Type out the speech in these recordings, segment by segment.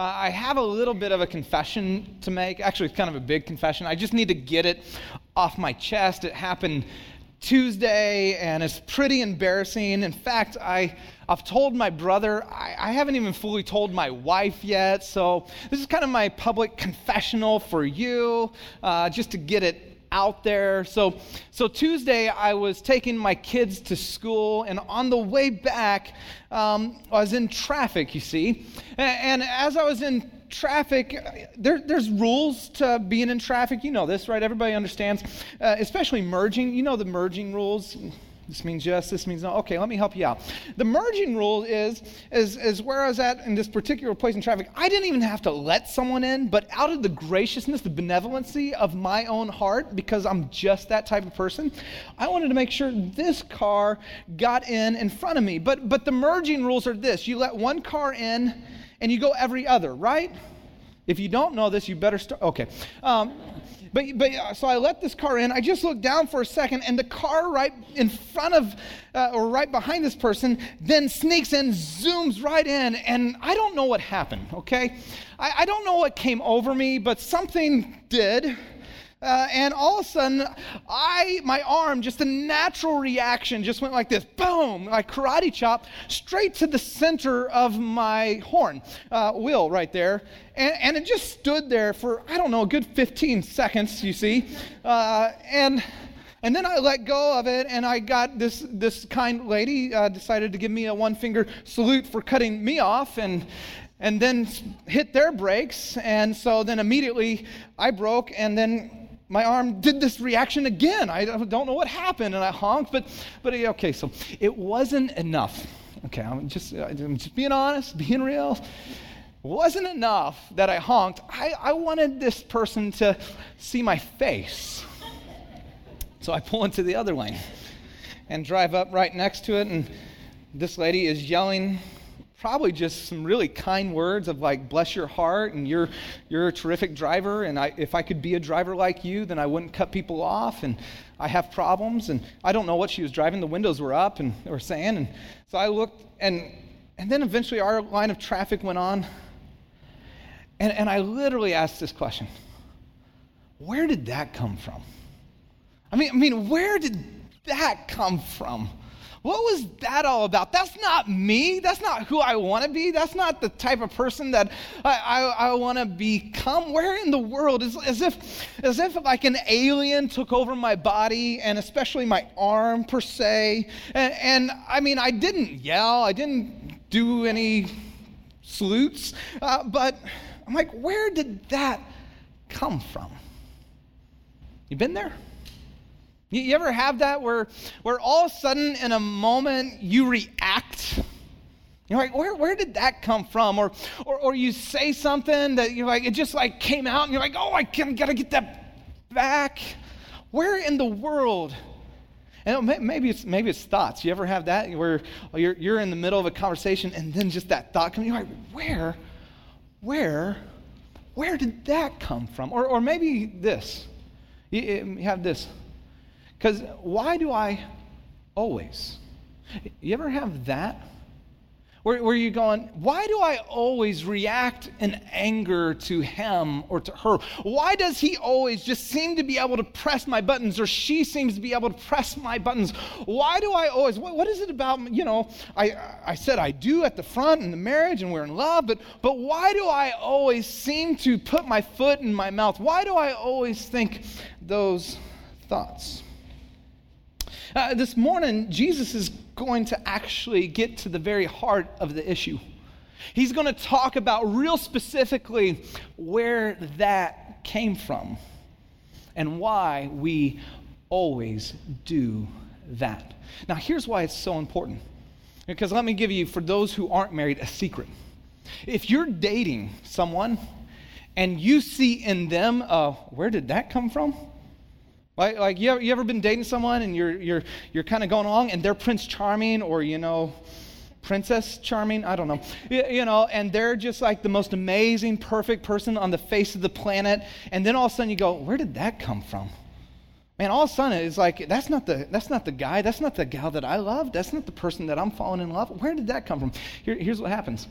Uh, I have a little bit of a confession to make. Actually, it's kind of a big confession. I just need to get it off my chest. It happened Tuesday, and it's pretty embarrassing. In fact, I, I've told my brother, I, I, haven't even fully told my wife yet. So, this is kind of my public confessional for you, uh, just to get it out there. So, so Tuesday, I was taking my kids to school, and on the way back, um, I was in traffic, you see. And, and as I was in traffic, there, there's rules to being in traffic. You know this, right? Everybody understands, uh, especially merging. You know the merging rules. This means yes, this means no. Okay, let me help you out. The merging rule is, is, is where I was at in this particular place in traffic. I didn't even have to let someone in, but out of the graciousness, the benevolency of my own heart, because I'm just that type of person, I wanted to make sure this car got in in front of me. But, but the merging rules are this you let one car in and you go every other, right? If you don't know this, you better start. Okay. Um, but, but uh, so I let this car in. I just looked down for a second, and the car right in front of uh, or right behind this person then sneaks in, zooms right in, and I don't know what happened, okay? I, I don't know what came over me, but something did. Uh, and all of a sudden, I, my arm, just a natural reaction, just went like this boom, like karate chop, straight to the center of my horn uh, wheel right there. And, and, it just stood there for, I don't know, a good 15 seconds, you see. Uh, and. And then I let go of it, and I got this, this kind lady uh, decided to give me a one finger salute for cutting me off, and, and then hit their brakes. And so then immediately I broke, and then my arm did this reaction again. I don't know what happened, and I honked, but, but okay, so it wasn't enough. Okay, I'm just, I'm just being honest, being real. It wasn't enough that I honked. I, I wanted this person to see my face. So I pull into the other lane and drive up right next to it, and this lady is yelling probably just some really kind words of like bless your heart and you're you're a terrific driver and I, if i could be a driver like you then i wouldn't cut people off and i have problems and i don't know what she was driving the windows were up and they were saying and so i looked and and then eventually our line of traffic went on and, and i literally asked this question where did that come from? I mean i mean where did that come from what was that all about? That's not me. That's not who I want to be. That's not the type of person that I, I, I want to become. Where in the world is as if as if like an alien took over my body and especially my arm per se. And, and I mean, I didn't yell. I didn't do any salutes. Uh, but I'm like, where did that come from? You been there? You, you ever have that where, where all of a sudden in a moment you react? You're like, where, where did that come from? Or, or, or you say something that you're like, it just like came out and you're like, oh, I can, gotta get that back. Where in the world? And maybe it's, maybe it's thoughts. You ever have that where you're, you're in the middle of a conversation and then just that thought comes, you're like, where, where, where did that come from? Or, or maybe this. You, you have this. Because why do I always? You ever have that? Where, where you're going, why do I always react in anger to him or to her? Why does he always just seem to be able to press my buttons or she seems to be able to press my buttons? Why do I always, what, what is it about, you know, I, I said I do at the front in the marriage and we're in love, but, but why do I always seem to put my foot in my mouth? Why do I always think those thoughts? Uh, this morning, Jesus is going to actually get to the very heart of the issue. He's going to talk about real specifically where that came from and why we always do that. Now, here's why it's so important. Because let me give you, for those who aren't married, a secret. If you're dating someone and you see in them, uh, where did that come from? Like, like you, ever, you ever been dating someone and you're, you're, you're kind of going along and they're Prince Charming or, you know, Princess Charming? I don't know. You, you know, and they're just like the most amazing, perfect person on the face of the planet. And then all of a sudden you go, where did that come from? Man, all of a sudden it's like, that's not the, that's not the guy, that's not the gal that I love, that's not the person that I'm falling in love. Where did that come from? Here, here's what happens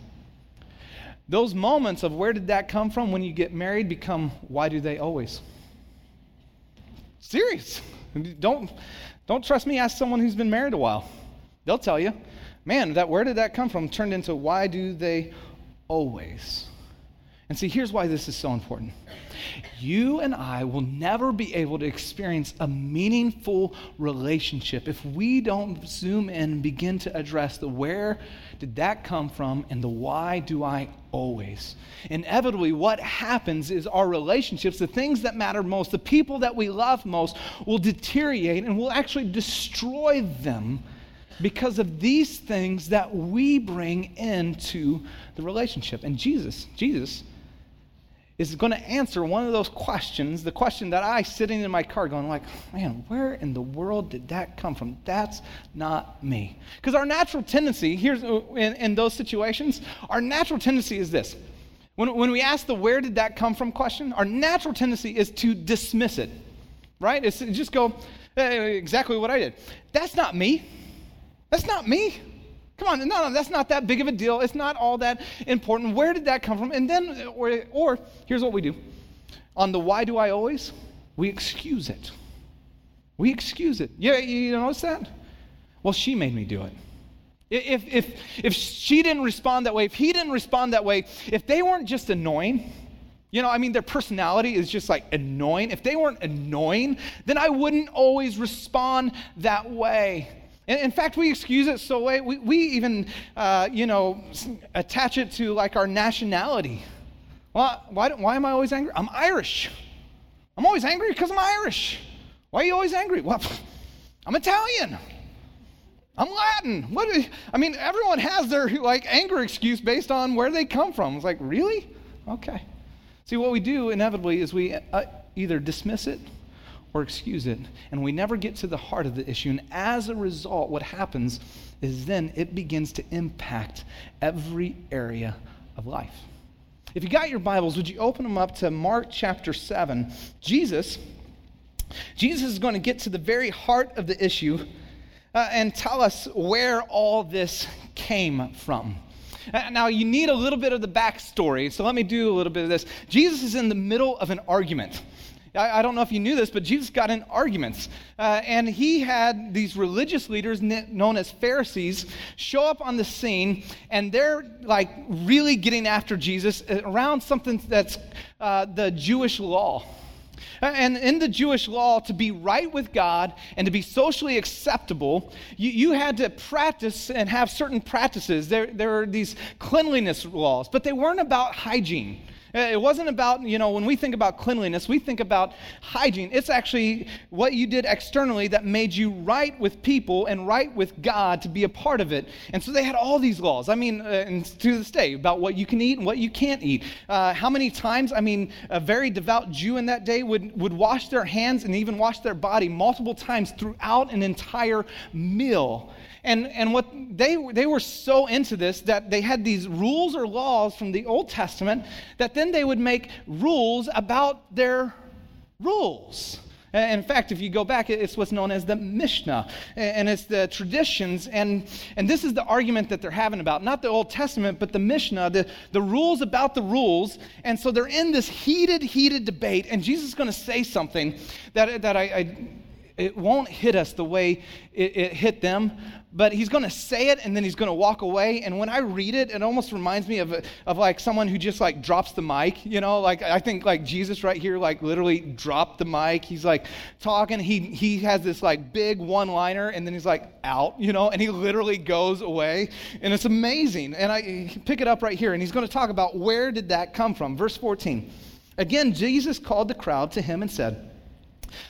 those moments of where did that come from when you get married become why do they always? Serious. Don't, don't trust me, ask someone who's been married a while. They'll tell you. Man, that where did that come from turned into why do they always? And see, here's why this is so important. You and I will never be able to experience a meaningful relationship if we don't zoom in and begin to address the where did that come from and the why do I always. Inevitably, what happens is our relationships, the things that matter most, the people that we love most, will deteriorate and will actually destroy them because of these things that we bring into the relationship. And Jesus, Jesus, is going to answer one of those questions, the question that I, sitting in my car, going like, man, where in the world did that come from? That's not me. Because our natural tendency, here's uh, in, in, those situations, our natural tendency is this. When, when we ask the where did that come from question, our natural tendency is to dismiss it, right? It's just go, hey, exactly what I did. That's not me. That's not me. Come on, no, no, that's not that big of a deal. It's not all that important. Where did that come from? And then, or, or here's what we do on the why do I always, we excuse it. We excuse it. Yeah, you notice that? Well, she made me do it. If, if, if she didn't respond that way, if he didn't respond that way, if they weren't just annoying, you know, I mean, their personality is just like annoying. If they weren't annoying, then I wouldn't always respond that way. In fact, we excuse it so way, we, we even, uh, you know, attach it to like our nationality. Well, why, why am I always angry? I'm Irish. I'm always angry because I'm Irish. Why are you always angry? Well, I'm Italian. I'm Latin. What? I mean, everyone has their like anger excuse based on where they come from. It's like, really? Okay. See, what we do inevitably is we uh, either dismiss it or excuse it. And we never get to the heart of the issue. And as a result, what happens is then it begins to impact every area of life. If you got your Bibles, would you open them up to Mark chapter 7? Jesus, Jesus is going to get to the very heart of the issue uh, and tell us where all this came from. Uh, now, you need a little bit of the backstory, so let me do a little bit of this. Jesus is in the middle of an argument. I, I, don't know if you knew this, but Jesus got in arguments. Uh, and he had these religious leaders known as Pharisees show up on the scene, and they're like really getting after Jesus around something that's uh, the Jewish law. And in the Jewish law, to be right with God and to be socially acceptable, you, you had to practice and have certain practices. There, there are these cleanliness laws, but they weren't about hygiene. Uh, it wasn't about, you know, when we think about cleanliness, we think about hygiene. It's actually what you did externally that made you right with people and right with God to be a part of it. And so they had all these laws. I mean, uh, to this day, about what you can eat and what you can't eat. Uh, how many times, I mean, a very devout Jew in that day would, would wash their hands and even wash their body multiple times throughout an entire meal. And, and what they, they were so into this that they had these rules or laws from the Old Testament that then they would make rules about their rules. In fact, if you go back, it's what's known as the Mishnah, and it's the traditions. And, and this is the argument that they're having about not the Old Testament, but the Mishnah, the, the rules about the rules. And so they're in this heated, heated debate, and Jesus is going to say something that, that I, I it won't hit us the way it, it hit them, but he's going to say it and then he's going to walk away. And when I read it, it almost reminds me of, of like someone who just like drops the mic, you know, like I think like Jesus right here, like literally dropped the mic. He's like talking. He, he has this like big one liner and then he's like out, you know, and he literally goes away. And it's amazing. And I pick it up right here and he's going to talk about where did that come from? Verse 14. Again, Jesus called the crowd to him and said,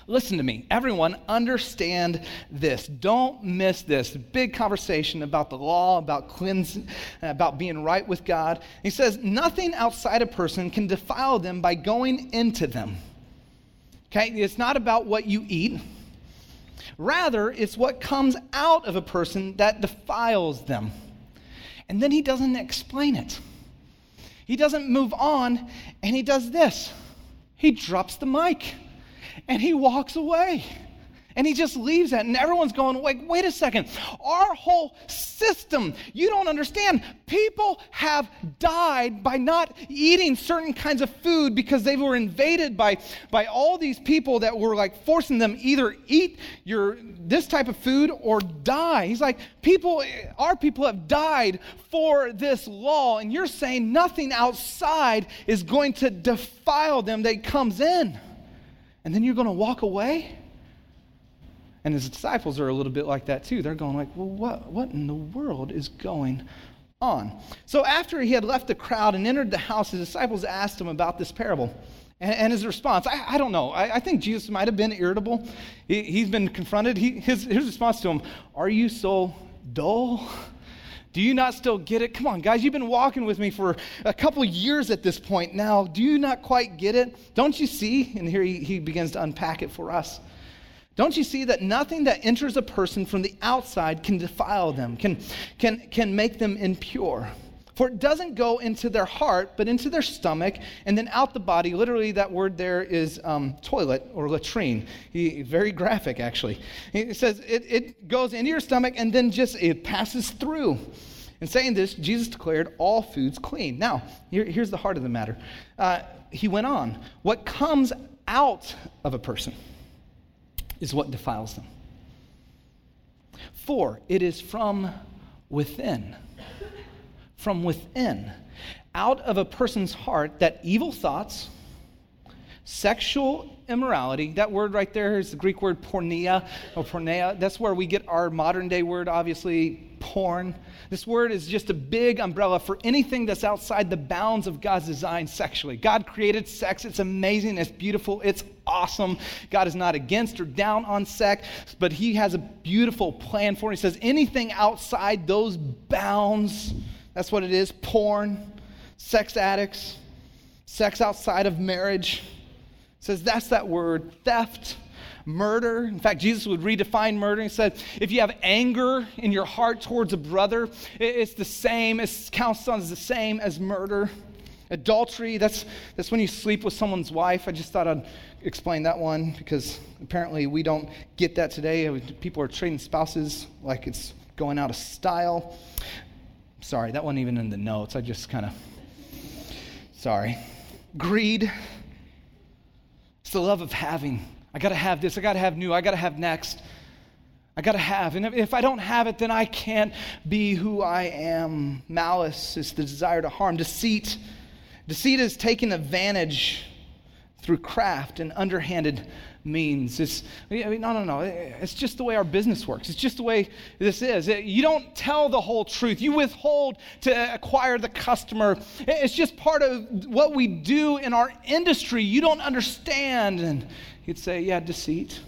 Listen to me. Everyone, understand this. Don't miss this. Big conversation about the law, about cleansing, about being right with God. He says, nothing outside a person can defile them by going into them. Okay? It's not about what you eat. Rather, it's what comes out of a person that defiles them. And then he doesn't explain it. He doesn't move on, and he does this. He drops the mic and he walks away. And he just leaves that, and everyone's going, wait, wait a second. Our whole system, you don't understand. People have died by not eating certain kinds of food because they were invaded by, by all these people that were like forcing them either eat your this type of food or die. He's like, people, our people have died for this law, and you're saying nothing outside is going to defile them that comes in. And then you're going to walk away? And his disciples are a little bit like that too. They're going like, well, what, what in the world is going on? So after he had left the crowd and entered the house, his disciples asked him about this parable. And, his response, I, I don't know. I, I, think Jesus might have been irritable. He, has been confronted. He, his, his response to him, are you so dull? Do you not still get it? Come on, guys, you've been walking with me for a couple years at this point now. Do you not quite get it? Don't you see? And here he, he begins to unpack it for us. Don't you see that nothing that enters a person from the outside can defile them, can, can, can make them impure? For it doesn't go into their heart, but into their stomach, and then out the body. Literally, that word there is um, toilet or latrine. He, very graphic, actually. He says it, it goes into your stomach and then just it passes through. In saying this, Jesus declared all foods clean. Now, here, here's the heart of the matter. Uh, he went on. What comes out of a person is what defiles them. For it is from within. From within. Out of a person's heart that evil thoughts, sexual immorality, that word right there is the Greek word porneia or porneia. That's where we get our modern day word, obviously, porn. This word is just a big umbrella for anything that's outside the bounds of God's design sexually. God created sex. It's amazing. It's beautiful. It's awesome. God is not against or down on sex, but He has a beautiful plan for it. He says anything outside those bounds, that's what it is porn, sex addicts, sex outside of marriage. says that's that word theft murder. In fact, Jesus would redefine murder. He said, if you have anger in your heart towards a brother, it's the same, it counts as the same as murder. Adultery, that's, that's when you sleep with someone's wife. I just thought I'd explain that one because apparently we don't get that today. People are trading spouses like it's going out of style. Sorry, that wasn't even in the notes. I just kind of, sorry. Greed, it's the love of having. I got to have this. I got to have new. I got to have next. I got to have. And if I don't have it, then I can't be who I am. Malice is the desire to harm. Deceit. Deceit is taking advantage through craft and underhanded means. It's, I mean, no, no, no. It's just the way our business works. It's just the way this is. You don't tell the whole truth, you withhold to acquire the customer. It's just part of what we do in our industry. You don't understand. And he'd say, yeah, deceit.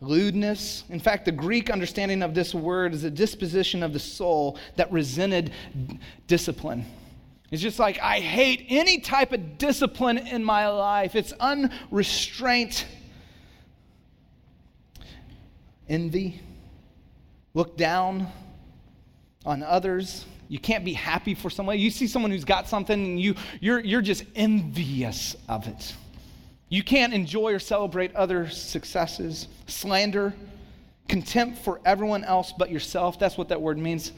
Lewdness. In fact, the Greek understanding of this word is a disposition of the soul that resented discipline. It's just like, I hate any type of discipline in my life. It's unrestraint, envy, look down on others. You can't be happy for someone. You see someone who's got something and you, you're, you're just envious of it. You can't enjoy or celebrate other successes. Slander, contempt for everyone else but yourself. That's what that word means.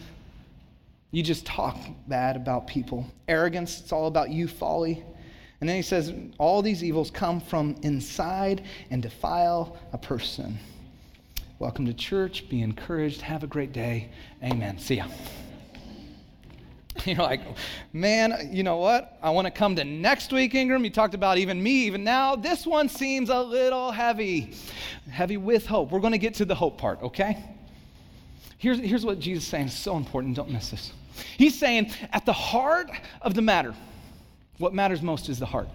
You just talk bad about people. Arrogance, it's all about you, folly. And then he says, all these evils come from inside and defile a person. Welcome to church. Be encouraged. Have a great day. Amen. See ya. You're like, man, you know what? I want to come to next week, Ingram. You talked about even me, even now. This one seems a little heavy. Heavy with hope. We're going to get to the hope part, okay? Here's, here's what Jesus is saying. It's so important. Don't miss this. He's saying, at the heart of the matter, what matters most is the heart.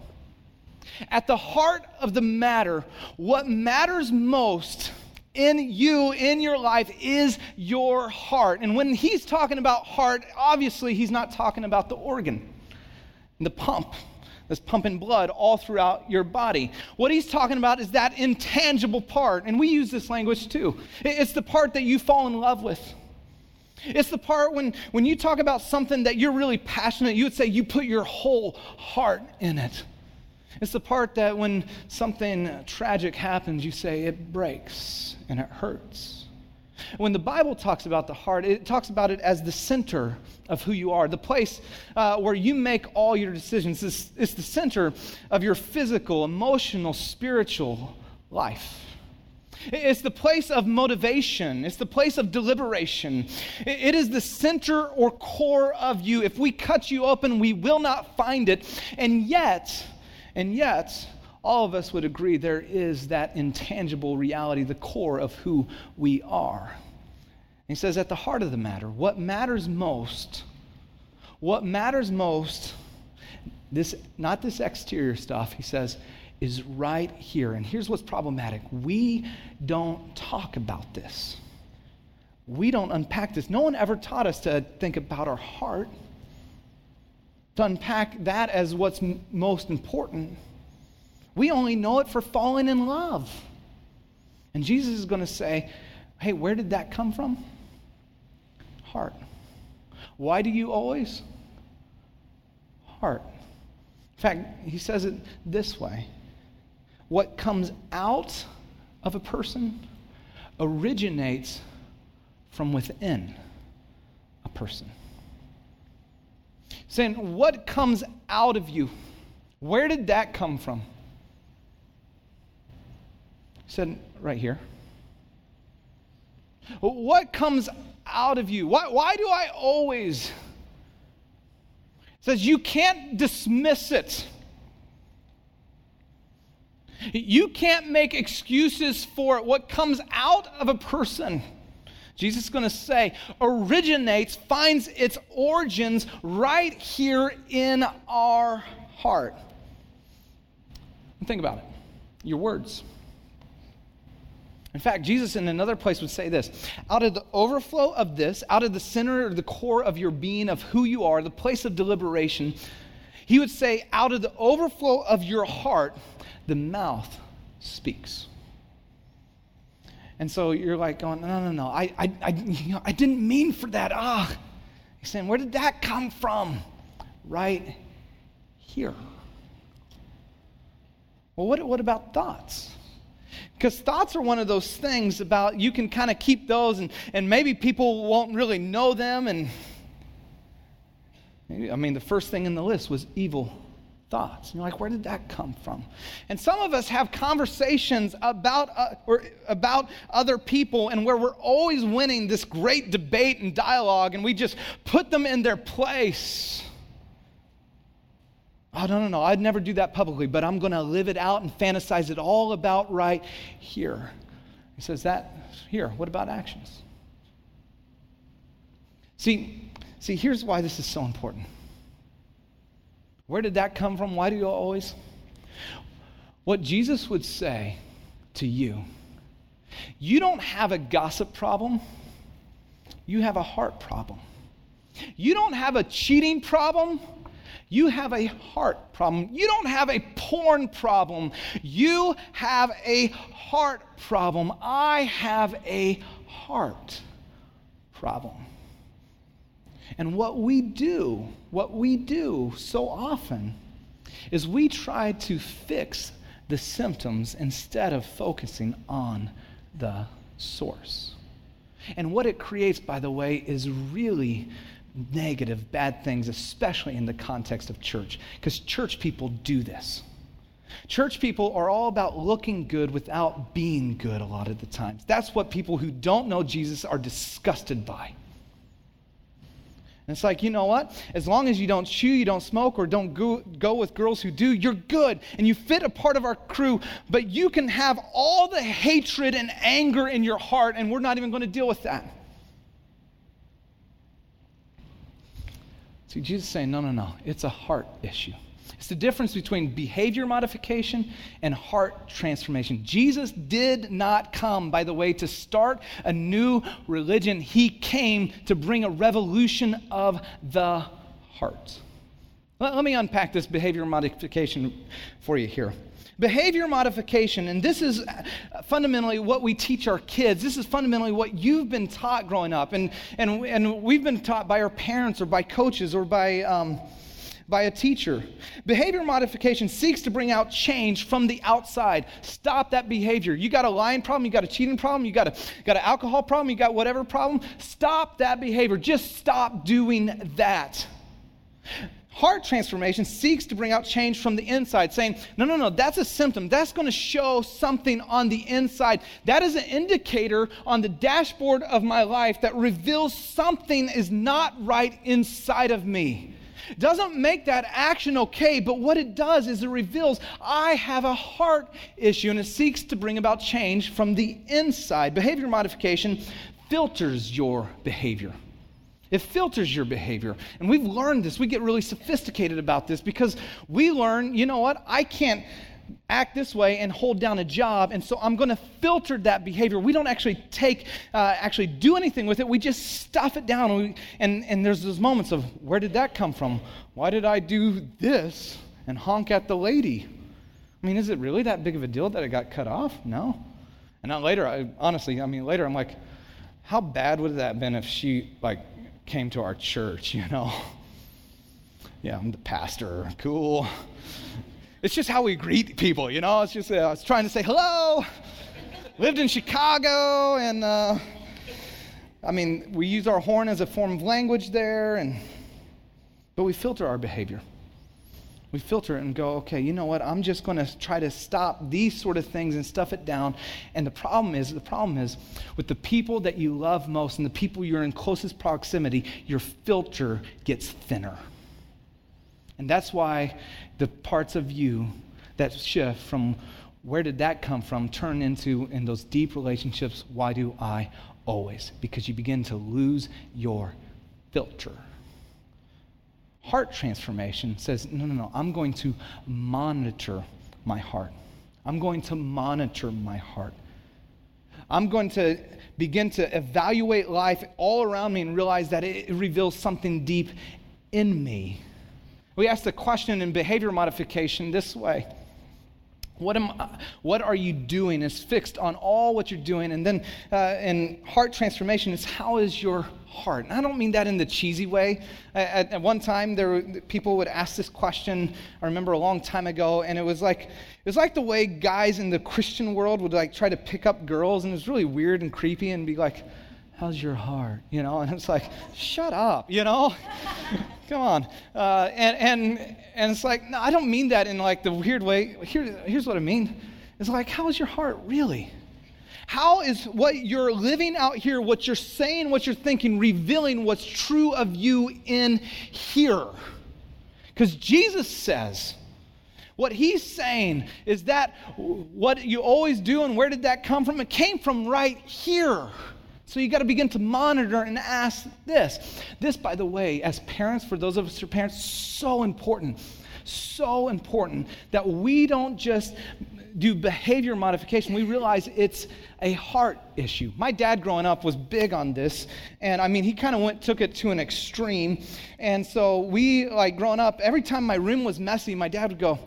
At the heart of the matter, what matters most in you, in your life, is your heart. And when he's talking about heart, obviously he's not talking about the organ, the pump that's pumping blood all throughout your body. What he's talking about is that intangible part. And we use this language too. It's the part that you fall in love with. It's the part when, when you talk about something that you're really passionate, you would say you put your whole heart in it. It's the part that when something tragic happens, you say it breaks and it hurts. When the Bible talks about the heart, it talks about it as the center of who you are, the place uh, where you make all your decisions. It's, it's the center of your physical, emotional, spiritual life. It's the place of motivation. It's the place of deliberation. It is the center or core of you. If we cut you open, we will not find it. And yet, and yet, all of us would agree there is that intangible reality, the core of who we are. He says, at the heart of the matter, what matters most, what matters most, this, not this exterior stuff, he says, is right here. And here's what's problematic we don't talk about this. We don't unpack this. No one ever taught us to think about our heart, to unpack that as what's m- most important. We only know it for falling in love. And Jesus is going to say, hey, where did that come from? Heart. Why do you always? Heart. In fact, he says it this way what comes out of a person originates from within a person. Saying, what comes out of you? Where did that come from? He said, right here. What comes out of you? Why, why do I always? It says, you can't dismiss it. You can't make excuses for. What comes out of a person, Jesus is going to say, originates, finds its origins right here in our heart. And Think about it your words. In fact, Jesus in another place would say this out of the overflow of this, out of the center or the core of your being, of who you are, the place of deliberation, he would say, out of the overflow of your heart, the mouth speaks. And so you're like going, no, no, no, I, I, I, you know, I didn't mean for that. Ah, he's saying, where did that come from? Right here. Well, what, what about thoughts? Because thoughts are one of those things about you can kind of keep those and, and maybe people won't really know them. And I mean, the first thing in the list was evil thoughts. And You're like, where did that come from? And some of us have conversations about uh, or about other people, and where we're always winning this great debate and dialogue, and we just put them in their place. Oh, no, no, no, I'd never do that publicly, but I'm going to live it out and fantasize it all about right here. He says that here. What about actions? See, see, here's why this is so important. Where did that come from? Why do you always? What Jesus would say to you you don't have a gossip problem, you have a heart problem. You don't have a cheating problem. You have a heart problem. You don't have a porn problem. You have a heart problem. I have a heart problem. And what we do, what we do so often, is we try to fix the symptoms instead of focusing on the source. And what it creates, by the way, is really negative, bad things, especially in the context of church, because church people do this. Church people are all about looking good without being good a lot of the times. That's what people who don't know Jesus are disgusted by. And it's like, you know what? As long as you don't chew, you don't smoke, or don't go, go with girls who do, you're good. And you fit a part of our crew. But you can have all the hatred and anger in your heart, and we're not even going to deal with that. See, Jesus saying, no, no, no. It's a heart issue. It's the difference between behavior modification and heart transformation. Jesus did not come, by the way, to start a new religion. He came to bring a revolution of the heart. Let, let me unpack this behavior modification for you here. Behavior modification, and this is fundamentally what we teach our kids. This is fundamentally what you've been taught growing up. And, and, and we've been taught by our parents or by coaches or by. Um, by a teacher. Behavior modification seeks to bring out change from the outside. Stop that behavior. You got a lying problem, you got a cheating problem, you got a got an alcohol problem, you got whatever problem. Stop that behavior. Just stop doing that. Heart transformation seeks to bring out change from the inside, saying, No, no, no, that's a symptom. That's going to show something on the inside. That is an indicator on the dashboard of my life that reveals something is not right inside of me. Doesn't make that action okay, but what it does is it reveals I have a heart issue and it seeks to bring about change from the inside. Behavior modification filters your behavior. It filters your behavior. And we've learned this. We get really sophisticated about this because we learn, you know what? I can't act this way and hold down a job and so i'm going to filter that behavior we don't actually take uh, actually do anything with it we just stuff it down and, we, and, and there's those moments of where did that come from why did i do this and honk at the lady i mean is it really that big of a deal that i got cut off no and now later i honestly i mean later i'm like how bad would that have been if she like came to our church, you know. Yeah, I'm the pastor. Cool. It's just how we greet people, you know. It's just, uh, I was trying to say hello. Lived in Chicago, and uh, I mean, we use our horn as a form of language there, and but we filter our behavior we filter it and go, okay, you know what? I'm just going to try to stop these sort of things and stuff it down. And the problem is, the problem is with the people that you love most and the people you're in closest proximity, your filter gets thinner. And that's why the parts of you that shift from where did that come from turn into in those deep relationships, why do I always? Because you begin to lose your filter heart transformation says, no, no, no, I'm going to monitor my heart. I'm going to monitor my heart. I'm going to begin to evaluate life all around me and realize that it reveals something deep in me. We ask the question in behavior modification this way what, am, what are you doing is fixed on all what you're doing. And then uh, in heart transformation is how is your heart? And I don't mean that in the cheesy way. At, at, one time, there were, people would ask this question. I remember a long time ago, and it was like it was like the way guys in the Christian world would like try to pick up girls, and it was really weird and creepy, and be like, how's your heart? You know, and it's like, shut up, you know? Come on. Uh, and, and, and it's like, no, I don't mean that in like the weird way. Here, here's what I mean. It's like, how's your heart really? How is what you're living out here, what you're saying, what you're thinking, revealing what's true of you in here? Because Jesus says, what he's saying is that what you always do and where did that come from? It came from right here. So you got to begin to monitor and ask this. This, by the way, as parents, for those of us who are parents, so important. So important that we don't just do behavior modification, we realize it's a heart issue. My dad growing up was big on this, and I mean, he kind of went took it to an extreme. And so we like growing up, every time my room was messy, my dad would go,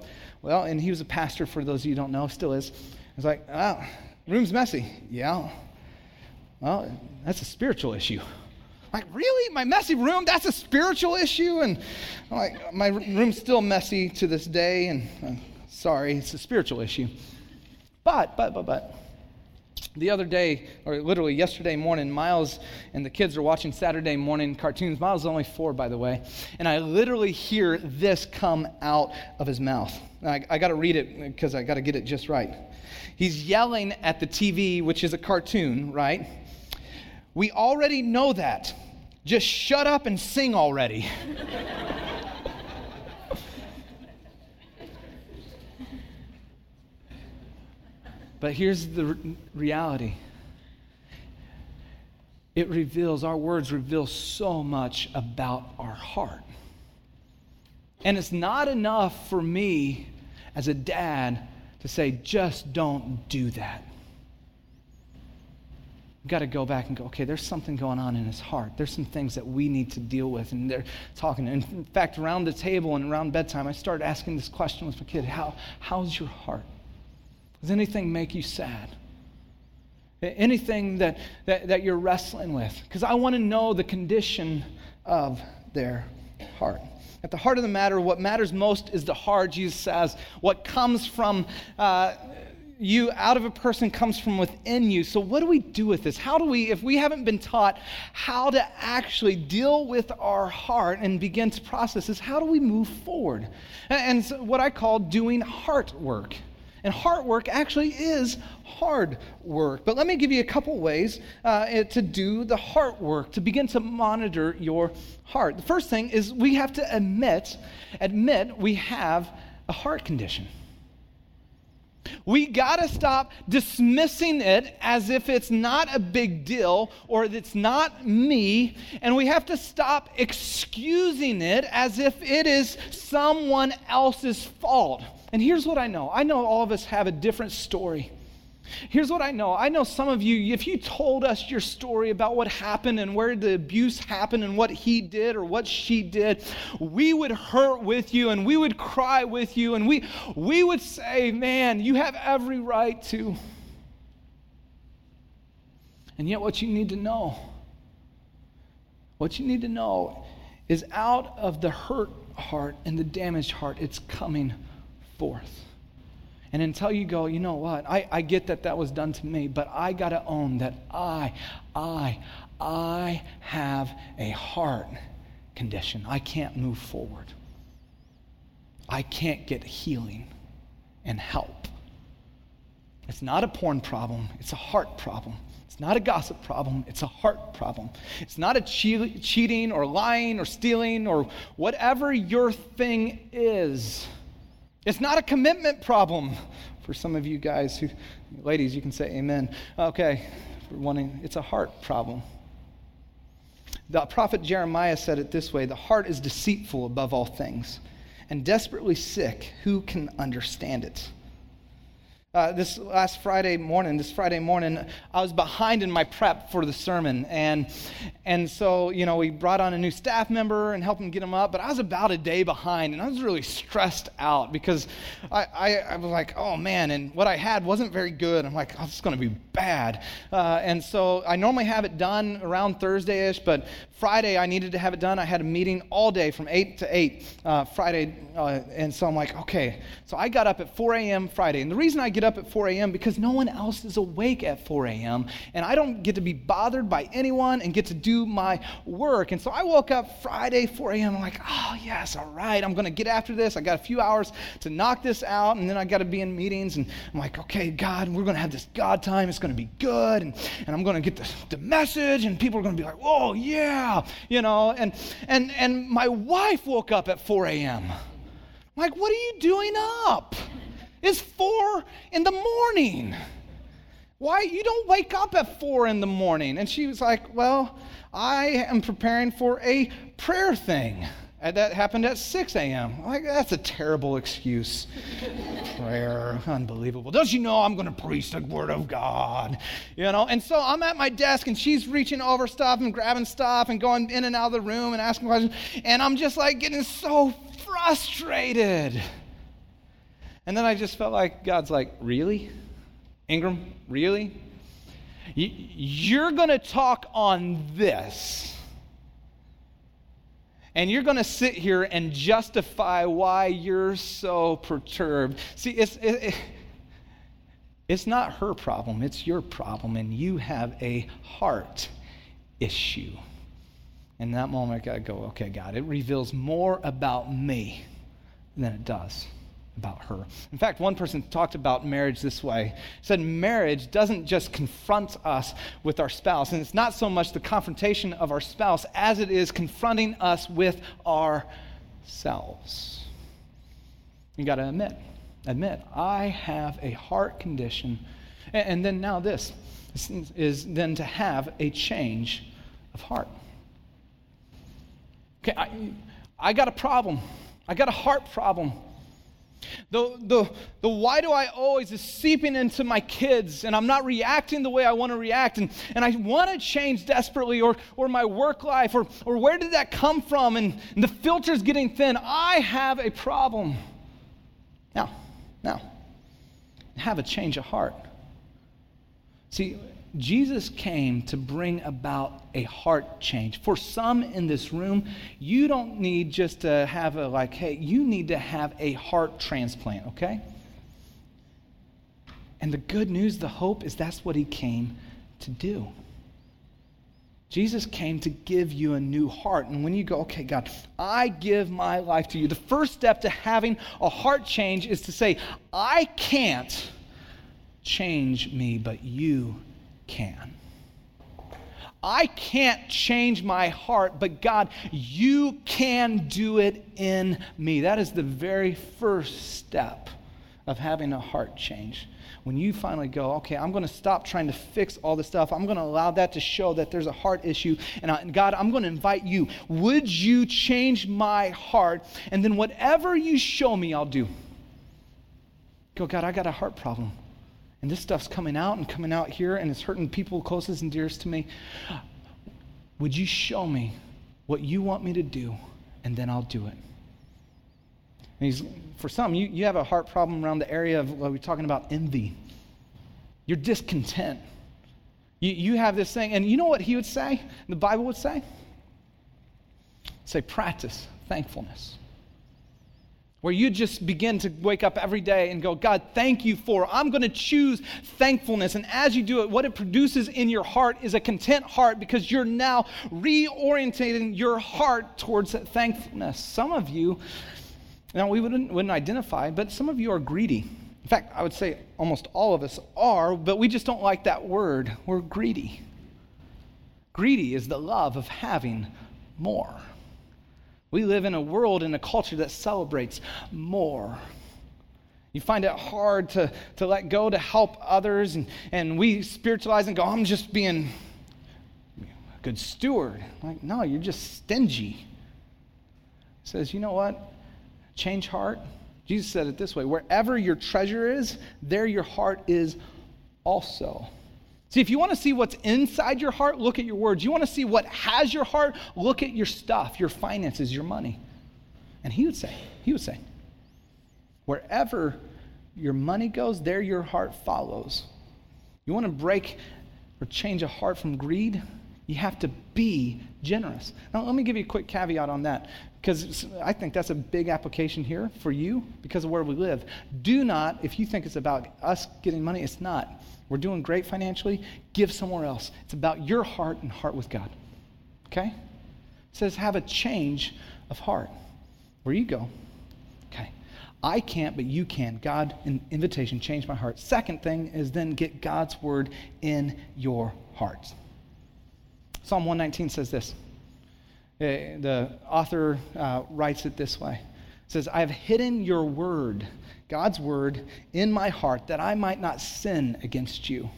"Well," and he was a pastor for those of you who don't know, still is. I was like, "Oh, room's messy." Yeah. Well, that's a spiritual issue. Like, really? My messy room? That's a spiritual issue? And I'm like, my room's still messy to this day, and uh, sorry, it's a spiritual issue. But, but, but, but, the other day, or literally yesterday morning, Miles and the kids are watching Saturday morning cartoons. Miles is only four, by the way. And I literally hear this come out of his mouth. I, I got to read it because I got to get it just right. He's yelling at the TV, which is a cartoon, right? We already know that. Just shut up and sing already. but here's the reality it reveals, our words reveal so much about our heart. And it's not enough for me as a dad to say, just don't do that. We've got to go back and go, okay, there's something going on in his heart. There's some things that we need to deal with. And they're talking. In fact, around the table and around bedtime, I started asking this question with my kid How, How's your heart? Does anything make you sad? Anything that, that, that you're wrestling with? Because I want to know the condition of their heart. At the heart of the matter, what matters most is the heart, Jesus says. What comes from uh, you out of a person comes from within you. So, what do we do with this? How do we, if we haven't been taught how to actually deal with our heart and begin to process this, how do we move forward? And so what I call doing heart work. And heart work actually is hard work. But let me give you a couple ways uh, to do the heart work, to begin to monitor your heart. The first thing is we have to admit, admit we have a heart condition. We got to stop dismissing it as if it's not a big deal or it's not me, and we have to stop excusing it as if it is someone else's fault. And here's what I know I know all of us have a different story. Here's what I know. I know some of you, if you told us your story about what happened and where the abuse happened and what he did or what she did, we would hurt with you and we would cry with you and we, we would say, man, you have every right to. And yet, what you need to know, what you need to know is out of the hurt heart and the damaged heart, it's coming forth. And until you go, you know what? I, I get that that was done to me, but I got to own that I, I, I have a heart condition. I can't move forward. I can't get healing and help. It's not a porn problem, it's a heart problem. It's not a gossip problem, it's a heart problem. It's not a che- cheating or lying or stealing or whatever your thing is. It's not a commitment problem for some of you guys who, ladies, you can say amen. Okay, for wanting, it's a heart problem. The prophet Jeremiah said it this way The heart is deceitful above all things and desperately sick. Who can understand it? Uh, this last Friday morning, this Friday morning, I was behind in my prep for the sermon. And, and so, you know, we brought on a new staff member and helped him get him up. But I was about a day behind and I was really stressed out because I, I, I was like, oh man, and what I had wasn't very good. I'm like, oh, this is going to be bad. Uh, and so I normally have it done around Thursday ish, but Friday I needed to have it done. I had a meeting all day from 8 to 8 uh, Friday. Uh, and so I'm like, okay. So I got up at 4 a.m. Friday. And the reason I get get up at 4 a.m. because no one else is awake at 4 a.m. And I don't get to be bothered by anyone and get to do my work. And so I woke up Friday, 4 a.m. I'm like, oh, yes, all right. I'm going to get after this. I got a few hours to knock this out. And then I got to be in meetings. And I'm like, okay, God, we're going to have this God time. It's going to be good. And, and I'm going to get the, the message. And people are going to be like, oh, yeah. You know, and, and, and my wife woke up at 4 a.m. I'm like, what are you doing up? It's four in the morning. Why? You don't wake up at four in the morning. And she was like, Well, I am preparing for a prayer thing. And that happened at 6 a.m. Like, that's a terrible excuse. Prayer, unbelievable. Don't you know I'm going to preach the word of God? You know, and so I'm at my desk and she's reaching over stuff and grabbing stuff and going in and out of the room and asking questions. And I'm just like getting so frustrated. And then I just felt like God's like, Really? Ingram, really? You're going to talk on this. And you're going to sit here and justify why you're so perturbed. See, it's, it, it's not her problem, it's your problem, and you have a heart issue. In that moment, I go, okay, God, it reveals more about me than it does about her. In fact, one person talked about marriage this way. Said marriage doesn't just confront us with our spouse, and it's not so much the confrontation of our spouse as it is confronting us with ourselves. You got to admit, admit, I have a heart condition. And then now this is then to have a change of heart. Okay, I, I got a problem. I got a heart problem. The, the, the why do I always is seeping into my kids, and I'm not reacting the way I want to react, and, and I want to change desperately, or, or my work life, or, or where did that come from? And, and the filter's getting thin. I have a problem. Now, now, have a change of heart. See, Jesus came to bring about a heart change. For some in this room, you don't need just to have a, like, hey, you need to have a heart transplant, okay? And the good news, the hope, is that's what he came to do. Jesus came to give you a new heart. And when you go, okay, God, I give my life to you, the first step to having a heart change is to say, I can't change me, but you can. I can't change my heart, but God, you can do it in me. That is the very first step of having a heart change when you finally go, okay, I'm going to stop trying to fix all this stuff. I'm going to allow that to show that there's a heart issue. And, I, God, I'm going to invite you. Would you change my heart? And then whatever you show me, I'll do. Go, God, I got a heart problem. And this stuff's coming out and coming out here, and it's hurting people closest and dearest to me. Would you show me what you want me to do, and then I'll do it? And he's, for some, you, you have a heart problem around the area of, well, we're talking about envy. You're discontent. You, you have this thing, and you know what he would say? The Bible would say? Say, practice thankfulness. Where you just begin to wake up every day and go, God, thank you for, I'm going to choose thankfulness. And as you do it, what it produces in your heart is a content heart because you're now reorientating your heart towards thankfulness. Some of you, now, we wouldn't, wouldn't identify, but some of you are greedy. In fact, I would say almost all of us are, but we just don't like that word. We're greedy. Greedy is the love of having more. We live in a world, in a culture that celebrates more. You find it hard to, to let go, to help others, and, and we spiritualize and go, I'm just being a good steward. Like, no, you're just stingy. says, you know what? change heart? Jesus said it this way wherever your treasure is, there your heart is also. See, if you want to see what's inside your heart, look at your words. You want to see what has your heart, look at your stuff, your finances, your money. And he would say, he would say, wherever your money goes, there your heart follows. You want to break or change a heart from greed? You have to be generous. Now, let me give you a quick caveat on that because I think that's a big application here for you because of where we live. Do not, if you think it's about us getting money, it's not. We're doing great financially, give somewhere else. It's about your heart and heart with God. Okay? It says have a change of heart. Where you go. Okay. I can't, but you can. God, an invitation, change my heart. Second thing is then get God's word in your heart. Psalm 119 says this. Uh, the author uh, writes it this way it says, I have hidden your word, God's word, in my heart that I might not sin against you.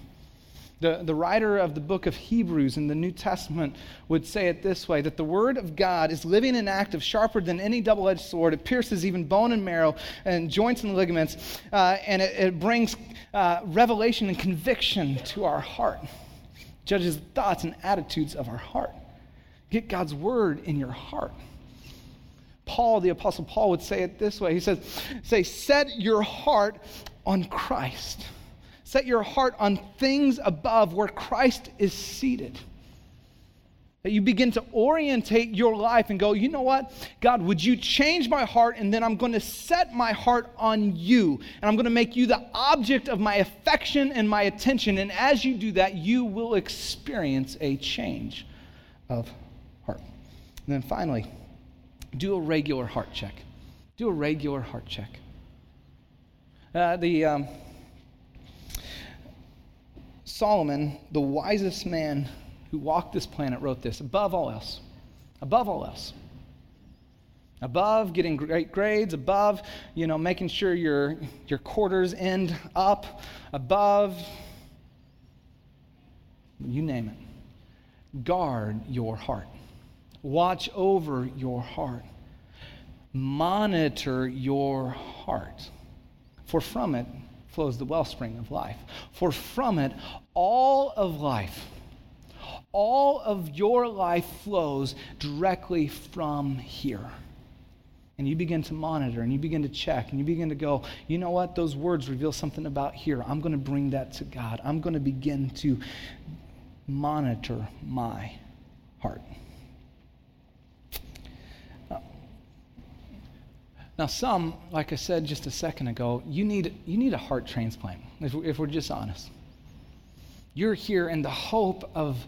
The, the writer of the book of Hebrews in the New Testament would say it this way that the Word of God is living and active, sharper than any double edged sword. It pierces even bone and marrow and joints and ligaments, uh, and it, it brings uh, revelation and conviction to our heart, judges thoughts and attitudes of our heart. Get God's word in your heart. Paul, the Apostle Paul, would say it this way He says, Say, set your heart on Christ. Set your heart on things above where Christ is seated. That you begin to orientate your life and go, you know what? God, would you change my heart? And then I'm going to set my heart on you. And I'm going to make you the object of my affection and my attention. And as you do that, you will experience a change of heart. and then finally, do a regular heart check. Do a regular heart check. Uh, the um, Solomon, the wisest man who walked this planet, wrote this above all else. Above all else. Above getting great grades, above, you know, making sure your, your quarters end up, above, you name it. Guard your heart. Watch over your heart. Monitor your heart. For from it flows the wellspring of life. For from it, all of life, all of your life flows directly from here. and you begin to monitor and you begin to check and you begin to go, you know what? Those words reveal something about here. I'm going to bring that to God. I'm going to begin to monitor my heart. Now, some, like I said just a second ago, you need, you need a heart transplant, if, if we're just honest. You're here, in the hope of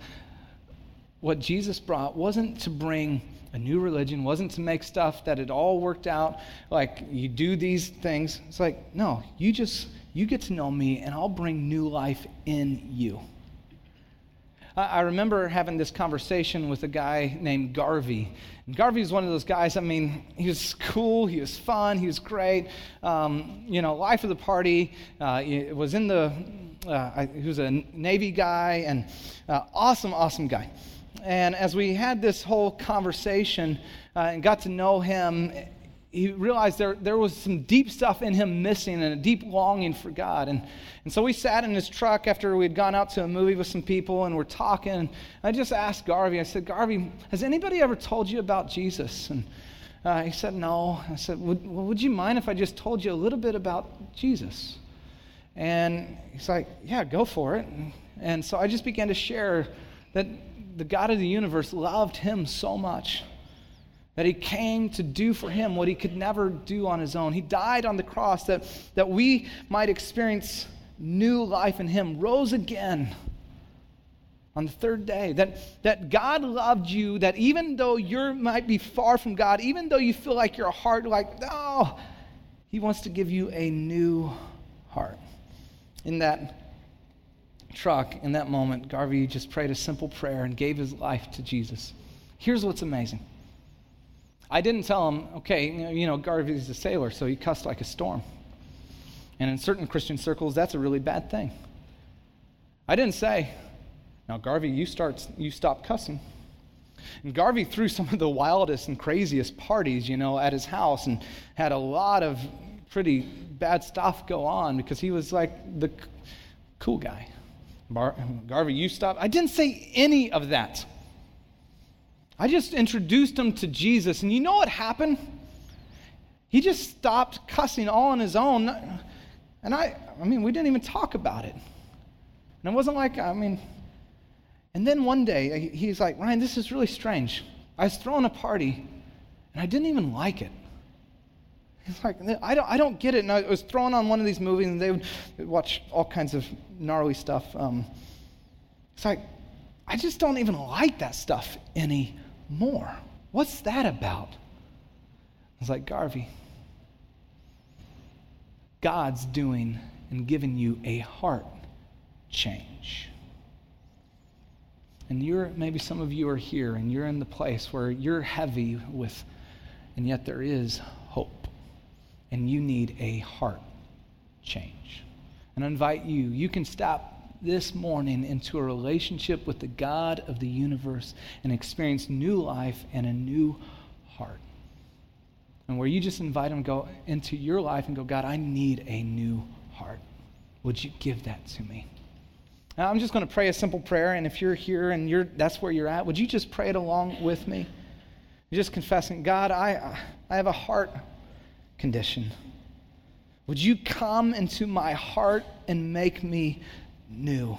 what Jesus brought wasn't to bring a new religion, wasn't to make stuff that had all worked out, like you do these things. It's like, no, you just, you get to know me, and I'll bring new life in you. I remember having this conversation with a guy named Garvey. And Garvey was one of those guys, I mean, he was cool, he was fun, he was great. Um, you know, life of the party. Uh, he was in the, uh, he was a Navy guy and uh, awesome, awesome guy. And as we had this whole conversation uh, and got to know him, he realized there, there was some deep stuff in him missing and a deep longing for God. And, and so we sat in his truck after we had gone out to a movie with some people and we're talking. And I just asked Garvey, I said, Garvey, has anybody ever told you about Jesus? And uh, he said, no. I said, would, would you mind if I just told you a little bit about Jesus? And he's like, yeah, go for it. And so I just began to share that the God of the universe loved him so much that he came to do for him what he could never do on his own. He died on the cross that, that we might experience new life in him, rose again on the third day. That, that God loved you, that even though you might be far from God, even though you feel like your heart, like, no, he wants to give you a new heart. In that truck, in that moment, Garvey just prayed a simple prayer and gave his life to Jesus. Here's what's amazing I didn't tell him, okay, you know, Garvey's a sailor, so he cussed like a storm. And in certain Christian circles, that's a really bad thing. I didn't say, now, Garvey, you, start, you stop cussing. And Garvey threw some of the wildest and craziest parties, you know, at his house and had a lot of pretty bad stuff go on because he was like the cool guy. Bar- Garvey, you stop. I didn't say any of that. I just introduced him to Jesus, and you know what happened? He just stopped cussing all on his own. And I, I mean, we didn't even talk about it. And it wasn't like, I mean, and then one day he's like, Ryan, this is really strange. I was throwing a party, and I didn't even like it. He's like, I don't, I don't get it. And I was thrown on one of these movies, and they would watch all kinds of gnarly stuff. Um, it's like, I just don't even like that stuff anymore. What's that about? I was like, Garvey, God's doing and giving you a heart change. And you're, maybe some of you are here and you're in the place where you're heavy with, and yet there is. And you need a heart change. And I invite you, you can stop this morning into a relationship with the God of the universe and experience new life and a new heart. And where you just invite him go into your life and go, God, I need a new heart. Would you give that to me? Now, I'm just going to pray a simple prayer, and if you're here and you're, that's where you're at, would you just pray it along with me? You're just confessing, God, I, I have a heart condition. Would you come into my heart and make me new.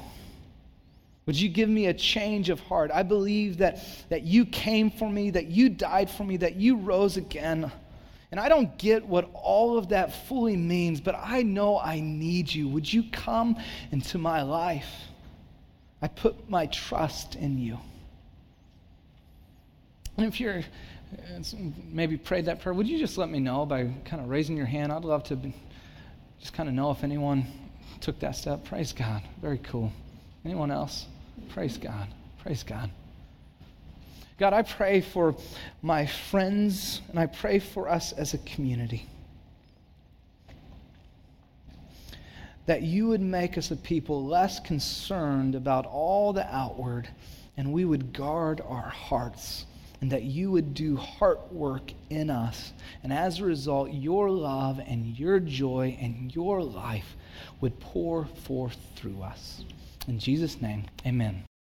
Would you give me a change of heart? I believe that, that you came for me, that you died for me, that you rose again. And I don't get what all of that fully means, but I know I need you. Would you come into my life? I put my trust in you. And if you're maybe prayed that prayer, would you just let me know by kind of raising your hand? I'd love to just kind of know if anyone took that step. Praise God. Very cool. Anyone else? Praise God. Praise God. God, I pray for my friends and I pray for us as a community. That you would make us a people less concerned about all the outward and we would guard our hearts and that you would do heart work in us. And as a result, your love and your joy and your life would pour forth through us. In Jesus' name, amen.